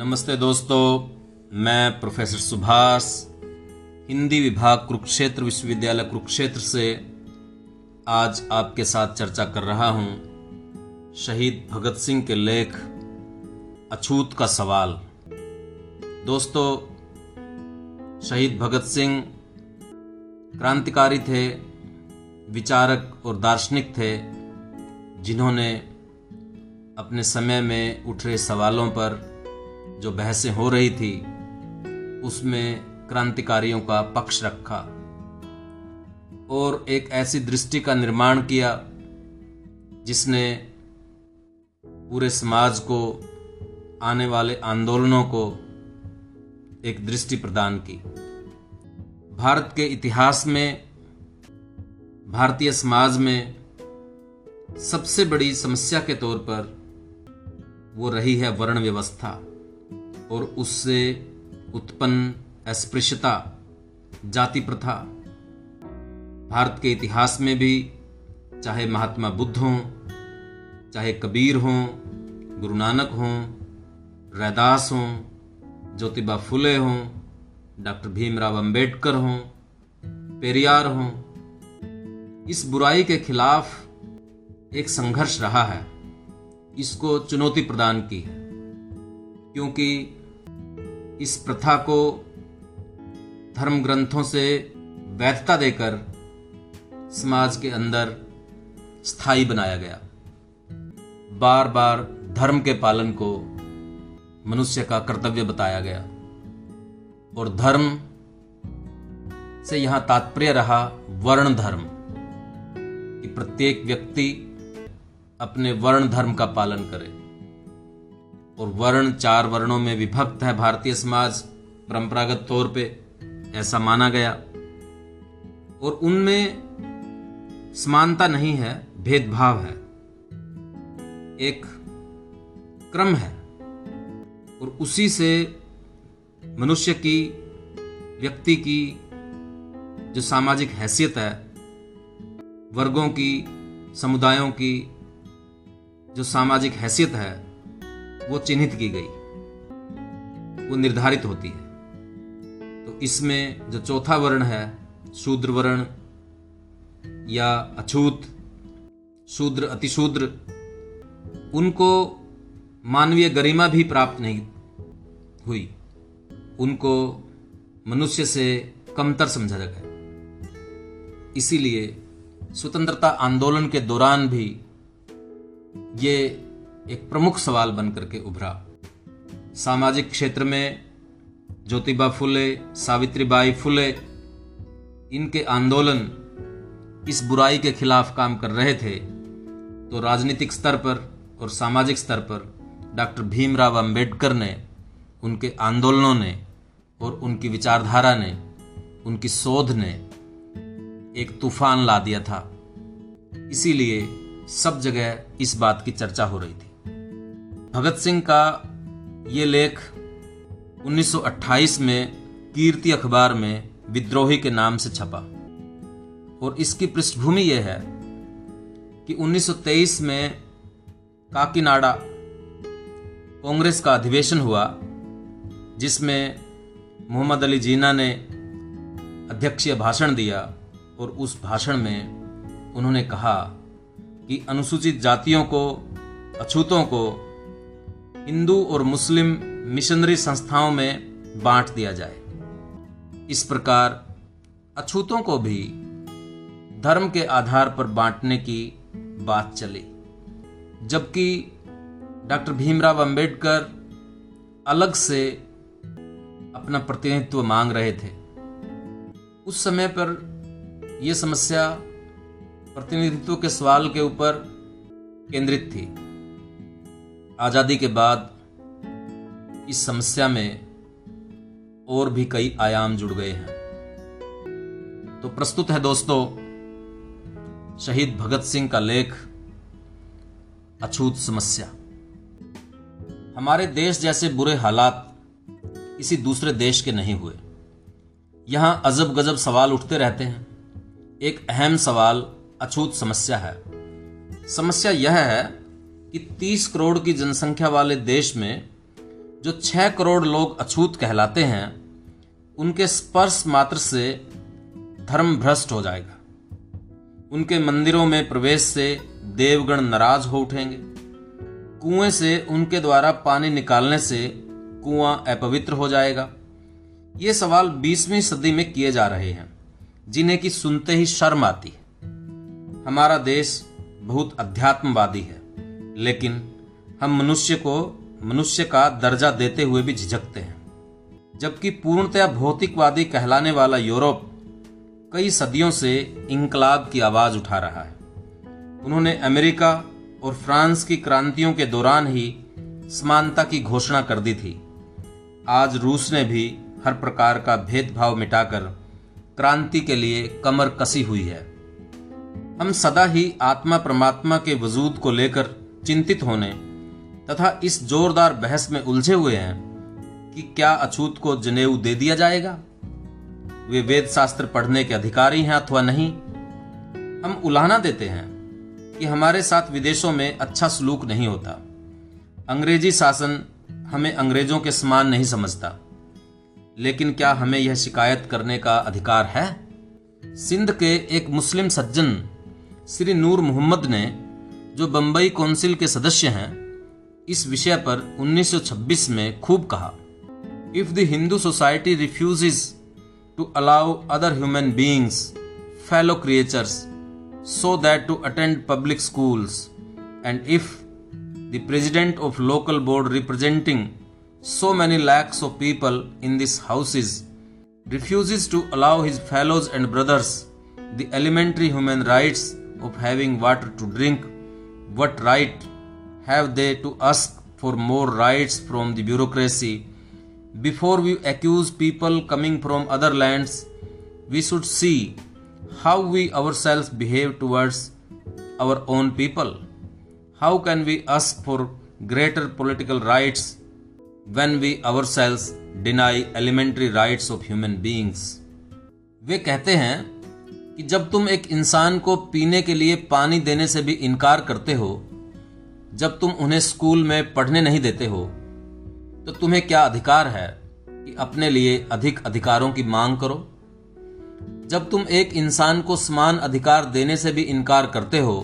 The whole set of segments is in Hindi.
नमस्ते दोस्तों, मैं प्रोफेसर सुभाष, हिंदी विभाग कुरुक्षेत्र विश्वविद्यालय कुरुक्षेत्र से आज आपके साथ चर्चा कर रहा हूँ शहीद भगत सिंह के लेख अछूत का सवाल। दोस्तों, शहीद भगत सिंह क्रांतिकारी थे, विचारक और दार्शनिक थे, जिन्होंने अपने समय में उठ रहे सवालों पर जो बहसें हो रही थी, उसमें क्रांतिकारियों का पक्ष रखा और एक ऐसी दृष्टि का निर्माण किया जिसने पूरे समाज को, आने वाले आंदोलनों को एक दृष्टि प्रदान की। भारत के इतिहास में, भारतीय समाज में सबसे बड़ी समस्या के तौर पर वो रही है वर्ण व्यवस्था। और उससे उत्पन्न अस्पृश्यता, जाति प्रथा। भारत के इतिहास में भी चाहे महात्मा बुद्ध हों, चाहे कबीर हों, गुरु नानक हों, रैदास हों, ज्योतिबा फुले हों, डॉक्टर भीमराव अंबेडकर हों, पेरियार हों, इस बुराई के खिलाफ एक संघर्ष रहा है। इसको चुनौती प्रदान की है, क्योंकि इस प्रथा को धर्म ग्रंथों से वैधता देकर समाज के अंदर स्थायी बनाया गया। बार बार धर्म के पालन को मनुष्य का कर्तव्य बताया गया। और धर्म से यहाँ तात्पर्य रहा वर्ण धर्म कि प्रत्येक व्यक्ति अपने वर्ण धर्म का पालन करे। और वर्ण चार वर्णों में विभक्त है भारतीय समाज परंपरागत तौर पे, ऐसा माना गया। और उनमें समानता नहीं है, भेदभाव है। एक क्रम है। और उसी से मनुष्य की, व्यक्ति की जो सामाजिक हैसियत है, वर्गों की, समुदायों की जो सामाजिक हैसियत है वो चिन्हित की गई। वो निर्धारित होती है। तो इसमें जो चौथा वर्ण है, शूद्र वर्ण या अछूत, शूद्र, अतिशूद्र, उनको मानवीय गरिमा भी प्राप्त नहीं हुई। उनको मनुष्य से कमतर समझा गया। इसीलिए स्वतंत्रता आंदोलन के दौरान भी ये एक प्रमुख सवाल बनकर के उभरा। सामाजिक क्षेत्र में ज्योतिबा फुले, सावित्रीबाई फुले, इनके आंदोलन इस बुराई के खिलाफ काम कर रहे थे तो राजनीतिक स्तर पर और सामाजिक स्तर पर डॉक्टर भीमराव अंबेडकर ने, उनके आंदोलनों ने और उनकी विचारधारा ने, उनकी शोध ने एक तूफ़ान ला दिया था। इसीलिए सब जगह इस बात की चर्चा हो रही थी। भगत सिंह का ये लेख 1928 में कीर्ति अखबार में विद्रोही के नाम से छपा। और इसकी पृष्ठभूमि यह है कि 1923 में काकीनाडा कांग्रेस का अधिवेशन हुआ, जिसमें मोहम्मद अली जीना ने अध्यक्षीय भाषण दिया और उस भाषण में उन्होंने कहा कि अनुसूचित जातियों को, अछूतों को हिंदू और मुस्लिम मिशनरी संस्थाओं में बांट दिया जाए। इस प्रकार अछूतों को भी धर्म के आधार पर बांटने की बात चली, जबकि डॉक्टर भीमराव अंबेडकर अलग से अपना प्रतिनिधित्व मांग रहे थे। उस समय पर यह समस्या प्रतिनिधित्व के सवाल के ऊपर केंद्रित थी। आज़ादी के बाद इस समस्या में और भी कई आयाम जुड़ गए हैं। तो प्रस्तुत है दोस्तों, शहीद भगत सिंह का लेख, अछूत समस्या। हमारे देश जैसे बुरे हालात किसी दूसरे देश के नहीं हुए। यहाँ अजब गजब सवाल उठते रहते हैं। एक अहम सवाल, अछूत समस्या है। समस्या यह है कि 30 करोड़ की जनसंख्या वाले देश में जो छह करोड़ लोग अछूत कहलाते हैं, उनके स्पर्श मात्र से धर्म भ्रष्ट हो जाएगा। उनके मंदिरों में प्रवेश से देवगण नाराज़ हो उठेंगे। कुएँ से उनके द्वारा पानी निकालने से कुआँ अपवित्र हो जाएगा। ये सवाल बीसवीं सदी में किए जा रहे हैं, जिन्हें की सुनते ही शर्म आती है। हमारा देश बहुत अध्यात्मवादी है। लेकिन हम मनुष्य को मनुष्य का दर्जा देते हुए भी झिझकते हैं। जबकि पूर्णतया भौतिकवादी कहलाने वाला यूरोप कई सदियों से इंकलाब की आवाज़ उठा रहा है। उन्होंने अमेरिका और फ्रांस की क्रांतियों के दौरान ही समानता की घोषणा कर दी थी। आज रूस ने भी हर प्रकार का भेदभाव मिटाकर क्रांति के लिए कमर कसी हुई है। हम सदा ही आत्मा परमात्मा के वजूद को लेकर चिंतित होने तथा इस जोरदार बहस में उलझे हुए हैं कि क्या अछूत को जनेऊ दे दिया जाएगा? वे वेद शास्त्र पढ़ने के अधिकारी हैं अथवा नहीं? हम उलाहना देते हैं कि हमारे साथ विदेशों में अच्छा सलूक नहीं होता। अंग्रेज़ी शासन हमें अंग्रेज़ों के समान नहीं समझता। लेकिन क्या हमें यह शिकायत करने का अधिकार है? सिंध के एक मुस्लिम सज्जन, श्री नूर मोहम्मद ने जो बंबई काउंसिल के सदस्य हैं, इस विषय पर 1926 में खूब कहा। If the Hindu society refuse to allow other human beings fellow creatures so that to attend public school and if the president of local board representing so many lakhs of people in this houses refuse to allow his fellows and brothers the elementary human rights of having water to drink what right have they to ask for more rights from the bureaucracy before we accuse people coming from other lands, we should see how we ourselves behave towards our own people. How can we ask for greater political rights when we ourselves deny elementary rights of human beings? वे कहते हैं कि जब तुम एक इंसान को पीने के लिए पानी देने से भी इनकार करते हो, जब तुम उन्हें स्कूल में पढ़ने नहीं देते हो तो तुम्हें क्या अधिकार है कि अपने लिए अधिक अधिकारों की मांग करो? जब तुम एक इंसान को समान अधिकार देने से भी इनकार करते हो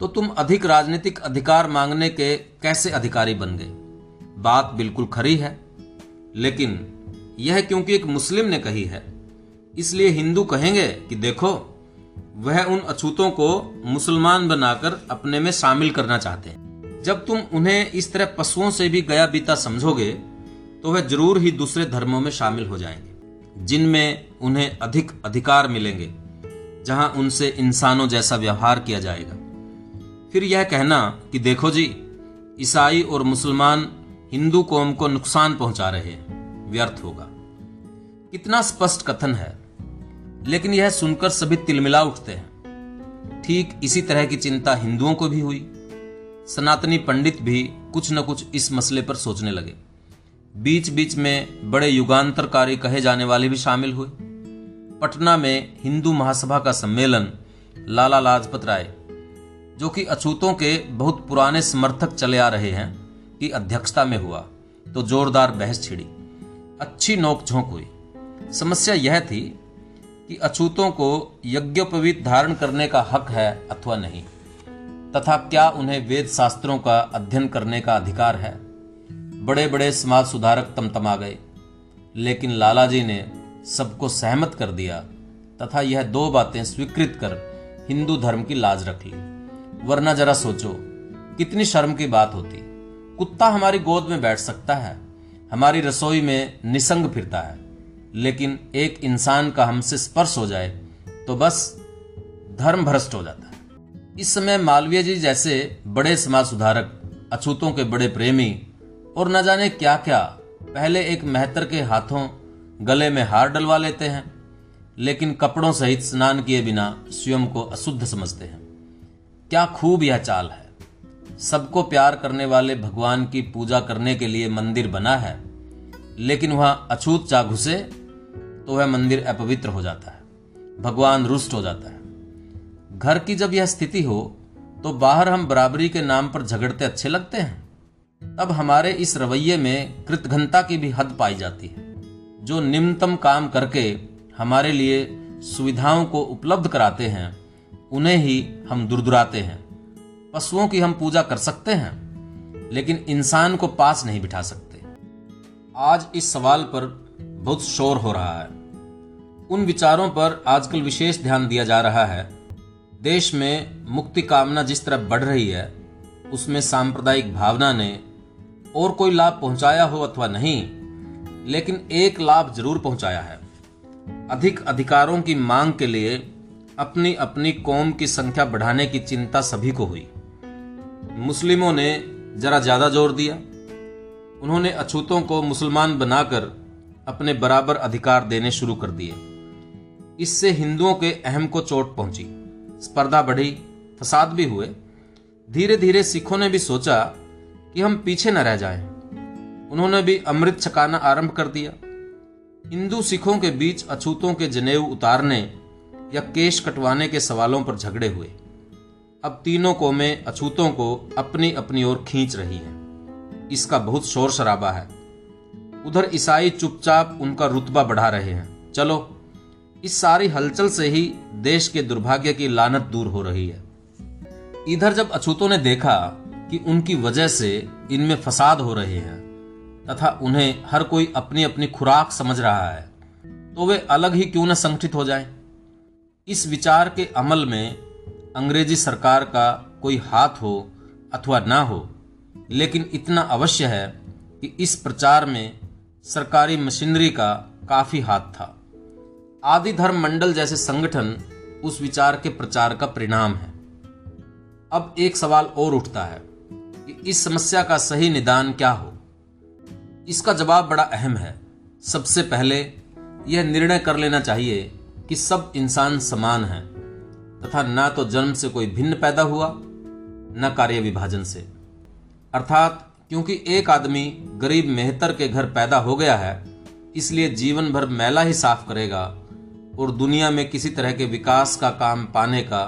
तो तुम अधिक राजनीतिक अधिकार मांगने के कैसे अधिकारी बन गए? बात बिल्कुल खरी है, लेकिन यह क्योंकि एक मुस्लिम ने कही है इसलिए हिंदू कहेंगे कि देखो, वह उन अछूतों को मुसलमान बनाकर अपने में शामिल करना चाहते हैं। जब तुम उन्हें इस तरह पशुओं से भी गया बीता समझोगे तो वह ज़रूर ही दूसरे धर्मों में शामिल हो जाएँगे, जिनमें उन्हें अधिक अधिकार मिलेंगे, जहाँ उनसे इंसानों जैसा व्यवहार किया जाएगा। फिर यह कहना कि देखो जी, ईसाई और मुसलमान हिंदू कौम को नुकसान पहुँचा रहे हैं, व्यर्थ होगा। कितना स्पष्ट कथन है। लेकिन यह सुनकर सभी तिलमिला उठते हैं। ठीक इसी तरह की चिंता हिंदुओं को भी हुई। सनातनी पंडित भी कुछ न कुछ इस मसले पर सोचने लगे। बीच बीच में बड़े युगांतरकारी कहे जाने वाले भी शामिल हुए। पटना में हिंदू महासभा का सम्मेलन लाला लाजपत राय, जो कि अछूतों के बहुत पुराने समर्थक चले आ रहे हैं, की अध्यक्षता में हुआ तो जोरदार बहस छिड़ी। अच्छी नोकझोंक हुई। समस्या यह थी कि अछूतों को यज्ञोपवीत धारण करने का हक है अथवा नहीं, तथा क्या उन्हें वेद शास्त्रों का अध्ययन करने का अधिकार है? बड़े बड़े समाज सुधारक तमतमा गए, लेकिन लाला जी ने सबको सहमत कर दिया, तथा यह दो बातें स्वीकृत कर हिंदू धर्म की लाज रख ली। वरना जरा सोचो, कितनी शर्म की बात होती। कुत्ता हमारी गोद में बैठ सकता है, हमारी रसोई में निसंग फिरता है। लेकिन एक इंसान का हमसे स्पर्श हो जाए तो बस धर्म भ्रष्ट हो जाता है। इस समय मालवीय जी जैसे बड़े समाज सुधारक अछूतों के बड़े प्रेमी, और न जाने क्या क्या पहले एक मेहतर के हाथों गले में हार डलवा लेते हैं, लेकिन कपड़ों सहित स्नान किए बिना स्वयं को अशुद्ध समझते हैं। क्या खूब यह चाल है। सबको प्यार करने वाले भगवान की पूजा करने के लिए मंदिर बना है, लेकिन वहाँ अछूत चा घुसे तो वह मंदिर अपवित्र हो जाता है। भगवान रुष्ट हो जाता है। घर की जब यह स्थिति हो तो बाहर हम बराबरी के नाम पर झगड़ते अच्छे लगते हैं। तब हमारे इस रवैये में कृतघ्नता की भी हद पाई जाती है, जो निम्नतम काम करके हमारे लिए सुविधाओं को उपलब्ध कराते हैं, उन्हें ही हम दुरदुराते हैं। पशुओं की हम पूजा कर सकते हैं, लेकिन इंसान को पास नहीं बिठा सकते। आज इस सवाल पर बहुत शोर हो रहा है। उन विचारों पर आजकल विशेष ध्यान दिया जा रहा है। देश में मुक्ति कामना जिस तरह बढ़ रही है, उसमें सांप्रदायिक भावना ने और कोई लाभ पहुँचाया हो अथवा नहीं, लेकिन एक लाभ ज़रूर पहुँचाया है। अधिक अधिकारों की मांग के लिए अपनी अपनी कौम की संख्या बढ़ाने की चिंता सभी को हुई। मुस्लिमों ने जरा ज़्यादा ज़ोर दिया। उन्होंने अछूतों को मुसलमान बनाकर अपने बराबर अधिकार देने शुरू कर दिए। इससे हिंदुओं के अहम को चोट पहुँची। स्पर्धा बढ़ी, फसाद भी हुए। धीरे धीरे सिखों ने भी सोचा कि हम पीछे न रह जाएँ। उन्होंने भी अमृत छकाना आरंभ कर दिया। हिंदू सिखों के बीच अछूतों के जनेऊ उतारने या केश कटवाने के सवालों पर झगड़े हुए। अब तीनों कौमें अछूतों को अपनी अपनी ओर खींच रही हैं। इसका बहुत शोर शराबा है। उधर ईसाई चुपचाप उनका रुतबा बढ़ा रहे हैं चलो, इस सारी हलचल से ही देश के दुर्भाग्य की लानत दूर हो रही है इधर जब अछूतों ने देखा कि उनकी वजह से इनमें फसाद हो रहे हैं, तथा उन्हें हर कोई अपनी अपनी खुराक समझ रहा है तो वे अलग ही क्यों न संगठित हो जाएँ? इस विचार के अमल में अंग्रेज़ी सरकार का कोई हाथ हो अथवा ना हो, लेकिन इतना अवश्य है कि इस प्रचार में सरकारी मशीनरी का काफ़ी हाथ था। आदि धर्म मंडल जैसे संगठन उस विचार के प्रचार का परिणाम है। अब एक सवाल और उठता है कि इस समस्या का सही निदान क्या हो? इसका जवाब बड़ा अहम है। सबसे पहले यह निर्णय कर लेना चाहिए कि सब इंसान समान हैं, तथा ना तो जन्म से कोई भिन्न पैदा हुआ, न कार्य विभाजन से। अर्थात क्योंकि एक आदमी गरीब मेहतर के घर पैदा हो गया है, इसलिए जीवन भर मैला ही साफ़ करेगा और दुनिया में किसी तरह के विकास का काम पाने का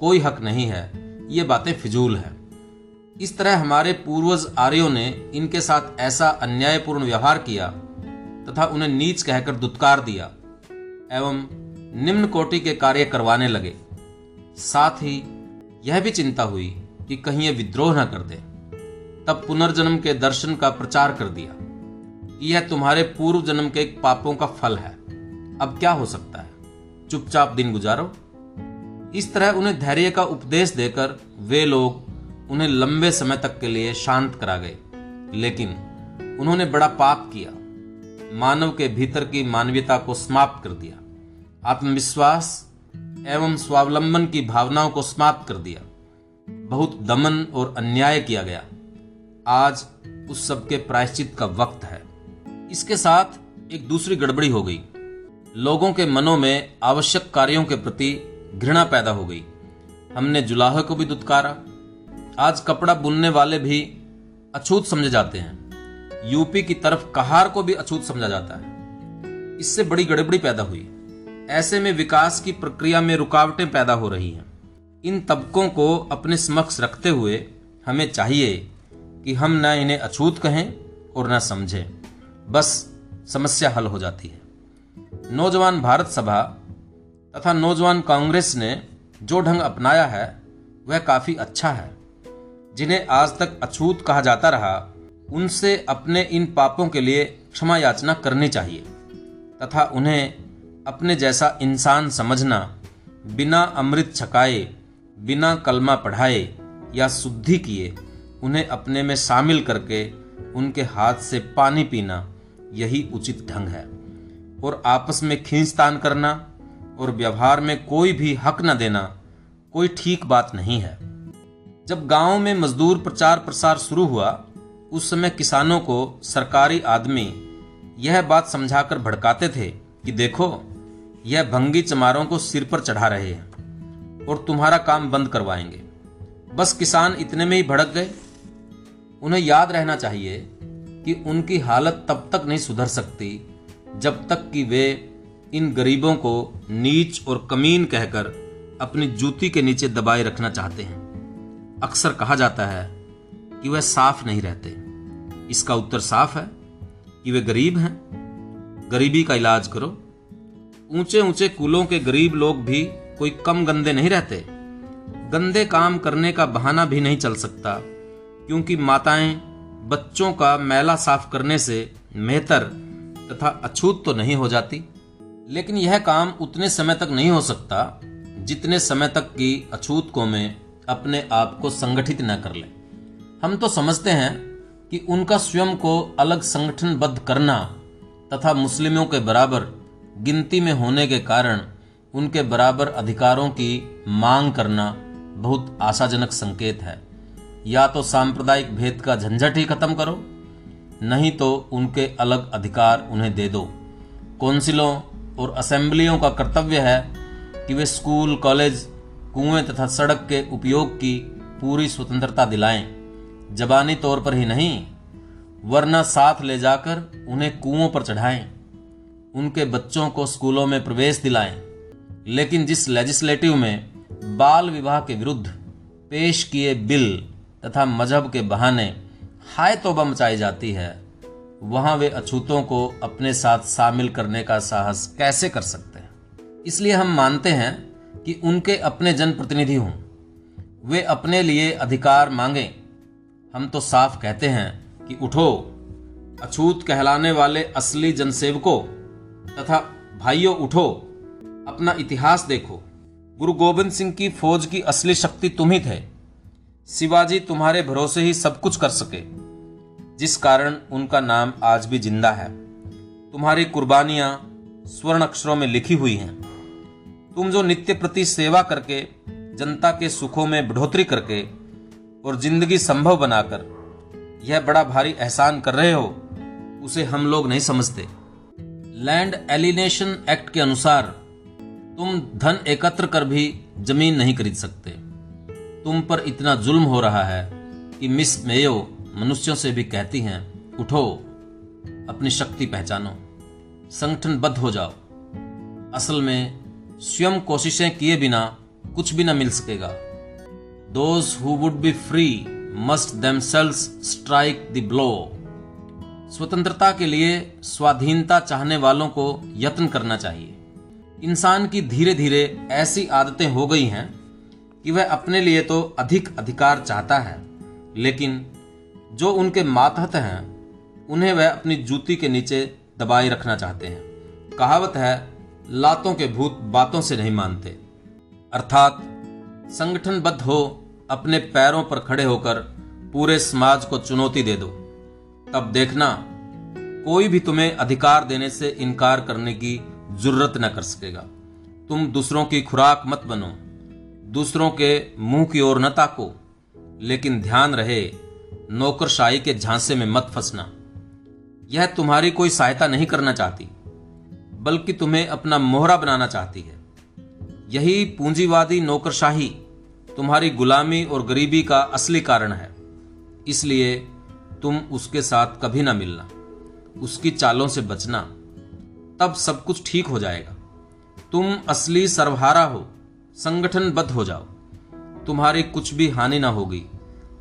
कोई हक नहीं है। ये बातें फिजूल हैं। इस तरह हमारे पूर्वज आर्यों ने इनके साथ ऐसा अन्यायपूर्ण व्यवहार किया तथा उन्हें नीच कहकर दुत्कार दिया एवं निम्न कोटि के कार्य करवाने लगे। साथ ही यह भी चिंता हुई कि कहीं ये विद्रोह न कर दे। तब पुनर्जन्म के दर्शन का प्रचार कर दिया। यह तुम्हारे पूर्व जन्म के पापों का फल है। अब क्या हो सकता है? चुपचाप दिन गुजारो। इस तरह उन्हें धैर्य का उपदेश देकर वे लोग उन्हें लंबे समय तक के लिए शांत करा गए। लेकिन उन्होंने बड़ा पाप किया। मानव के भीतर की मानवीयता को समाप्त कर दिया। आत्मविश्वास एवं स्वावलंबन की भावनाओं को समाप्त कर दिया। बहुत दमन और अन्याय किया गया। आज उस सब के प्रायश्चित का वक्त है। इसके साथ एक दूसरी गड़बड़ी हो गई। लोगों के मनों में आवश्यक कार्यों के प्रति घृणा पैदा हो गई। हमने जुलाह को भी दुत्कारा। आज कपड़ा बुनने वाले भी अछूत समझे जाते हैं। यूपी की तरफ़ कहार को भी अछूत समझा जाता है। इससे बड़ी गड़बड़ी पैदा हुई। ऐसे में विकास की प्रक्रिया में रुकावटें पैदा हो रही हैं। इन तबकों को अपने समक्ष रखते हुए हमें चाहिए कि हम न इन्हें अछूत कहें और न समझें। बस समस्या हल हो जाती है। नौजवान भारत सभा तथा नौजवान कांग्रेस ने जो ढंग अपनाया है, वह काफ़ी अच्छा है। जिन्हें आज तक अछूत कहा जाता रहा, उनसे अपने इन पापों के लिए क्षमा याचना करनी चाहिए तथा उन्हें अपने जैसा इंसान समझना, बिना अमृत छकाए, बिना कलमा पढ़ाए या शुद्धि किए उन्हें अपने में शामिल करके उनके हाथ से पानी पीना यही उचित ढंग है। और आपस में खींचतान करना और व्यवहार में कोई भी हक न देना कोई ठीक बात नहीं है। जब गाँव में मजदूर प्रचार प्रसार शुरू हुआ, उस समय किसानों को सरकारी आदमी यह बात समझाकर भड़काते थे कि देखो, यह भंगी चमारों को सिर पर चढ़ा रहे हैं और तुम्हारा काम बंद करवाएँगे। बस किसान इतने में ही भड़क गए। उन्हें याद रहना चाहिए कि उनकी हालत तब तक नहीं सुधर सकती, जब तक कि वे इन गरीबों को नीच और कमीन कहकर अपनी जूती के नीचे दबाए रखना चाहते हैं। अक्सर कहा जाता है कि वह साफ़ नहीं रहते। इसका उत्तर साफ़ है कि वे गरीब हैं। गरीबी का इलाज करो। ऊँचे ऊँचे कुलों के गरीब लोग भी कोई कम गंदे नहीं रहते। गंदे काम करने का बहाना भी नहीं चल सकता। क्योंकि माताएँ बच्चों का मैला साफ़ करने से मेहतर तथा अछूत तो नहीं हो जाती। लेकिन यह काम उतने समय तक नहीं हो सकता जितने समय तक की अछूत को में अपने आप को संगठित न कर ले। हम तो समझते हैं कि उनका स्वयं को अलग संगठनबद्ध करना तथा मुस्लिमों के बराबर गिनती में होने के कारण उनके बराबर अधिकारों की मांग करना बहुत आशाजनक संकेत है। या तो सांप्रदायिक भेद का झंझट ही खत्म करो, नहीं तो उनके अलग अधिकार उन्हें दे दो। कौंसिलों और असेंबलियों का कर्तव्य है कि वे स्कूल, कॉलेज, कुएँ तथा सड़क के उपयोग की पूरी स्वतंत्रता दिलाएँ। जबानी तौर पर ही नहीं, वरना साथ ले जाकर उन्हें कुओं पर चढ़ाएँ। उनके बच्चों को स्कूलों में प्रवेश दिलाएँ। लेकिन जिस लेजिस्लेटिव में बाल विवाह के विरुद्ध पेश किए बिल तथा मज़हब के बहाने हाय तोबा मचाई जाती है, वहाँ वे अछूतों को अपने साथ शामिल करने का साहस कैसे कर सकते हैं? इसलिए हम मानते हैं कि उनके अपने जनप्रतिनिधि हों। वे अपने लिए अधिकार मांगे। हम तो साफ़ कहते हैं कि उठो, अछूत कहलाने वाले असली जनसेवकों तथा भाइयों उठो, अपना इतिहास देखो। गुरु गोविंद सिंह की फौज की असली शक्ति तुम ही थे। शिवाजी तुम्हारे भरोसे ही सब कुछ कर सके। जिस कारण उनका नाम आज भी ज़िंदा है। तुम्हारी कुर्बानियाँ स्वर्ण अक्षरों में लिखी हुई हैं। तुम जो नित्य प्रति सेवा करके, जनता के सुखों में बढ़ोतरी करके और ज़िंदगी संभव बनाकर यह बड़ा भारी एहसान कर रहे हो, उसे हम लोग नहीं समझते। लैंड एलिनेशन एक्ट के अनुसार तुम धन एकत्र कर भी ज़मीन नहीं खरीद सकते। तुम पर इतना जुल्म हो रहा है कि मिस मेयो मनुष्यों से भी कहती हैं, उठो, अपनी शक्ति पहचानो, संगठनबद्ध हो जाओ। असल में, स्वयं कोशिशें किए बिना कुछ भी ना मिल सकेगा। Those who would be free must themselves strike the blow स्वतंत्रता के लिए स्वाधीनता चाहने वालों को यत्न करना चाहिए। इंसान की धीरे धीरे ऐसी आदतें हो गई हैं कि वह अपने लिए तो अधिक अधिकार चाहता है, लेकिन जो उनके मातहत हैं, उन्हें वह अपनी जूती के नीचे दबाए रखना चाहते हैं। कहावत है, लातों के भूत बातों से नहीं मानते। अर्थात, संगठनबद्ध हो, अपने पैरों पर खड़े होकर पूरे समाज को चुनौती दे दो। तब देखना, कोई भी तुम्हें अधिकार देने से इनकार करने की ज़रूरत न कर सकेगा। तुम दूसरों की खुराक मत बनो। दूसरों के मुँह की ओर न ताको, लेकिन ध्यान रहे, नौकरशाही के झांसे में मत फंसना। यह तुम्हारी कोई सहायता नहीं करना चाहती, बल्कि तुम्हें अपना मोहरा बनाना चाहती है। यही पूंजीवादी नौकरशाही तुम्हारी गुलामी और गरीबी का असली कारण है। इसलिए तुम उसके साथ कभी ना मिलना, उसकी चालों से बचना, तब सब कुछ ठीक हो जाएगा। तुम असली सर्वहारा हो। संगठनबद्ध हो जाओ। तुम्हारी कुछ भी हानि ना होगी।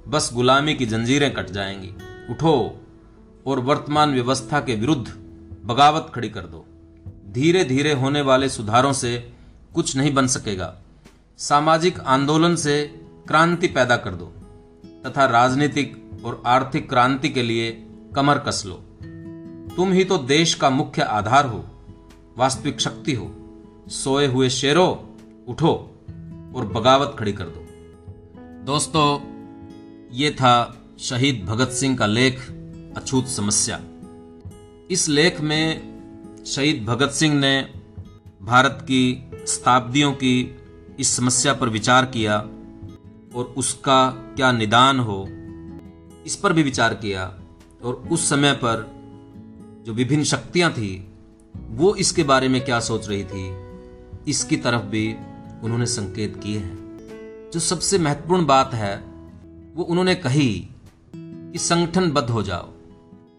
बस गुलामी की जंजीरें कट जाएँगी। उठो और वर्तमान व्यवस्था के विरुद्ध बगावत खड़ी कर दो। धीरे धीरे होने वाले सुधारों से कुछ नहीं बन सकेगा। सामाजिक आंदोलन से क्रांति पैदा कर दो तथा राजनीतिक और आर्थिक क्रांति के लिए कमर कस लो। तुम ही तो देश का मुख्य आधार हो, वास्तविक शक्ति हो। सोए हुए शेरों उठो और बगावत खड़ी कर दो। दोस्तों, ये था शहीद भगत सिंह का लेख, अछूत समस्या। इस लेख में शहीद भगत सिंह ने भारत की शताब्दियों की इस समस्या पर विचार किया और उसका क्या निदान हो, इस पर भी विचार किया और उस समय पर जो विभिन्न शक्तियाँ थी, वो इसके बारे में क्या सोच रही थी, इसकी तरफ़ भी उन्होंने संकेत किए हैं। जो सबसे महत्वपूर्ण बात है, वो उन्होंने कही कि संगठनबद्ध हो जाओ।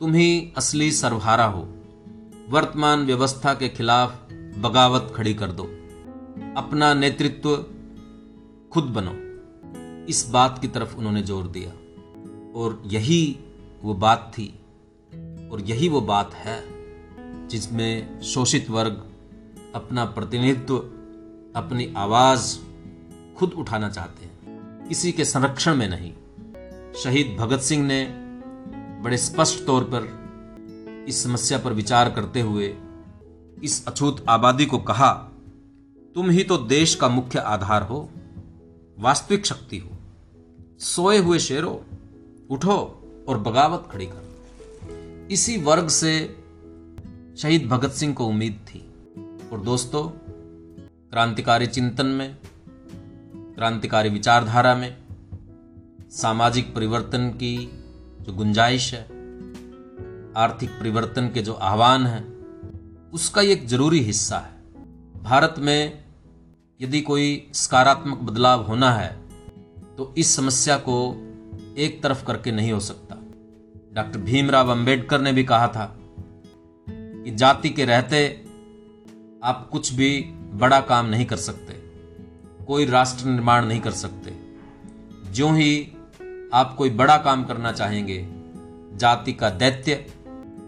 तुम ही असली सर्वहारा हो। वर्तमान व्यवस्था के खिलाफ बगावत खड़ी कर दो। अपना नेतृत्व खुद बनो। इस बात की तरफ़ उन्होंने ज़ोर दिया। और यही वो बात थी, और यही वो बात है जिसमें शोषित वर्ग अपना प्रतिनिधित्व अपनी आवाज़ खुद उठाना चाहते हैं। किसी के संरक्षण में नहीं। शहीद भगत सिंह ने बड़े स्पष्ट तौर पर इस समस्या पर विचार करते हुए इस अछूत आबादी को कहा, तुम ही तो देश का मुख्य आधार हो, वास्तविक शक्ति हो। सोए हुए शेरों, उठो और बगावत खड़ी करो। इसी वर्ग से शहीद भगत सिंह को उम्मीद थी। और दोस्तों क्रांतिकारी चिंतन में, क्रांतिकारी विचारधारा में, सामाजिक परिवर्तन की जो गुंजाइश है, आर्थिक परिवर्तन के जो आह्वान हैं, उसका एक ज़रूरी हिस्सा है। भारत में यदि कोई सकारात्मक बदलाव होना है तो इस समस्या को एक तरफ़ करके नहीं हो सकता। डॉक्टर भीमराव अंबेडकर ने भी कहा था कि जाति के रहते आप कुछ भी बड़ा काम नहीं कर सकते। कोई राष्ट्र निर्माण नहीं कर सकते। जो ही आप कोई बड़ा काम करना चाहेंगे, जाति का दैत्य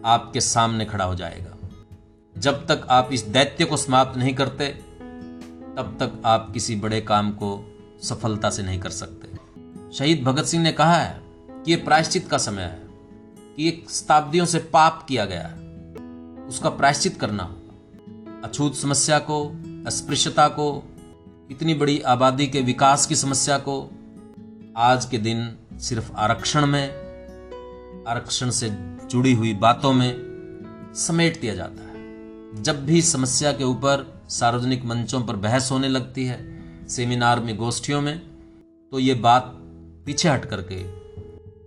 आपके सामने खड़ा हो जाएगा। जब तक आप इस दैत्य को समाप्त नहीं करते, तब तक आप किसी बड़े काम को सफलता से नहीं कर सकते। शहीद भगत सिंह ने कहा है कि यह प्रायश्चित का समय है, कि एक शताब्दियों से पाप किया गया है। उसका प्रायश्चित करना होगा। अछूत समस्या को अस्पृश्यता को, इतनी बड़ी आबादी के विकास की समस्या को, आज के दिन सिर्फ़ आरक्षण में, आरक्षण से जुड़ी हुई बातों में समेट दिया जाता है। जब भी समस्या के ऊपर सार्वजनिक मंचों पर बहस होने लगती है, सेमिनार में, गोष्ठियों में तो ये बात पीछे हट करके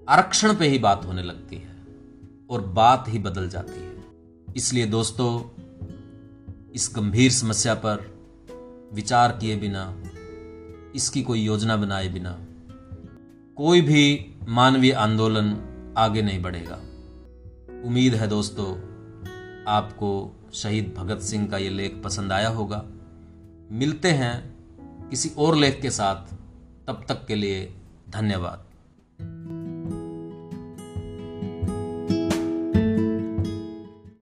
आरक्षण पे ही बात होने लगती है और बात ही बदल जाती है। इसलिए दोस्तों इस गंभीर समस्या पर विचार किए बिना, इसकी कोई योजना बनाए बिना, कोई भी मानवीय आंदोलन आगे नहीं बढ़ेगा। उम्मीद है दोस्तों, आपको शहीद भगत सिंह का ये लेख पसंद आया होगा। मिलते हैं किसी और लेख के साथ। तब तक के लिए धन्यवाद।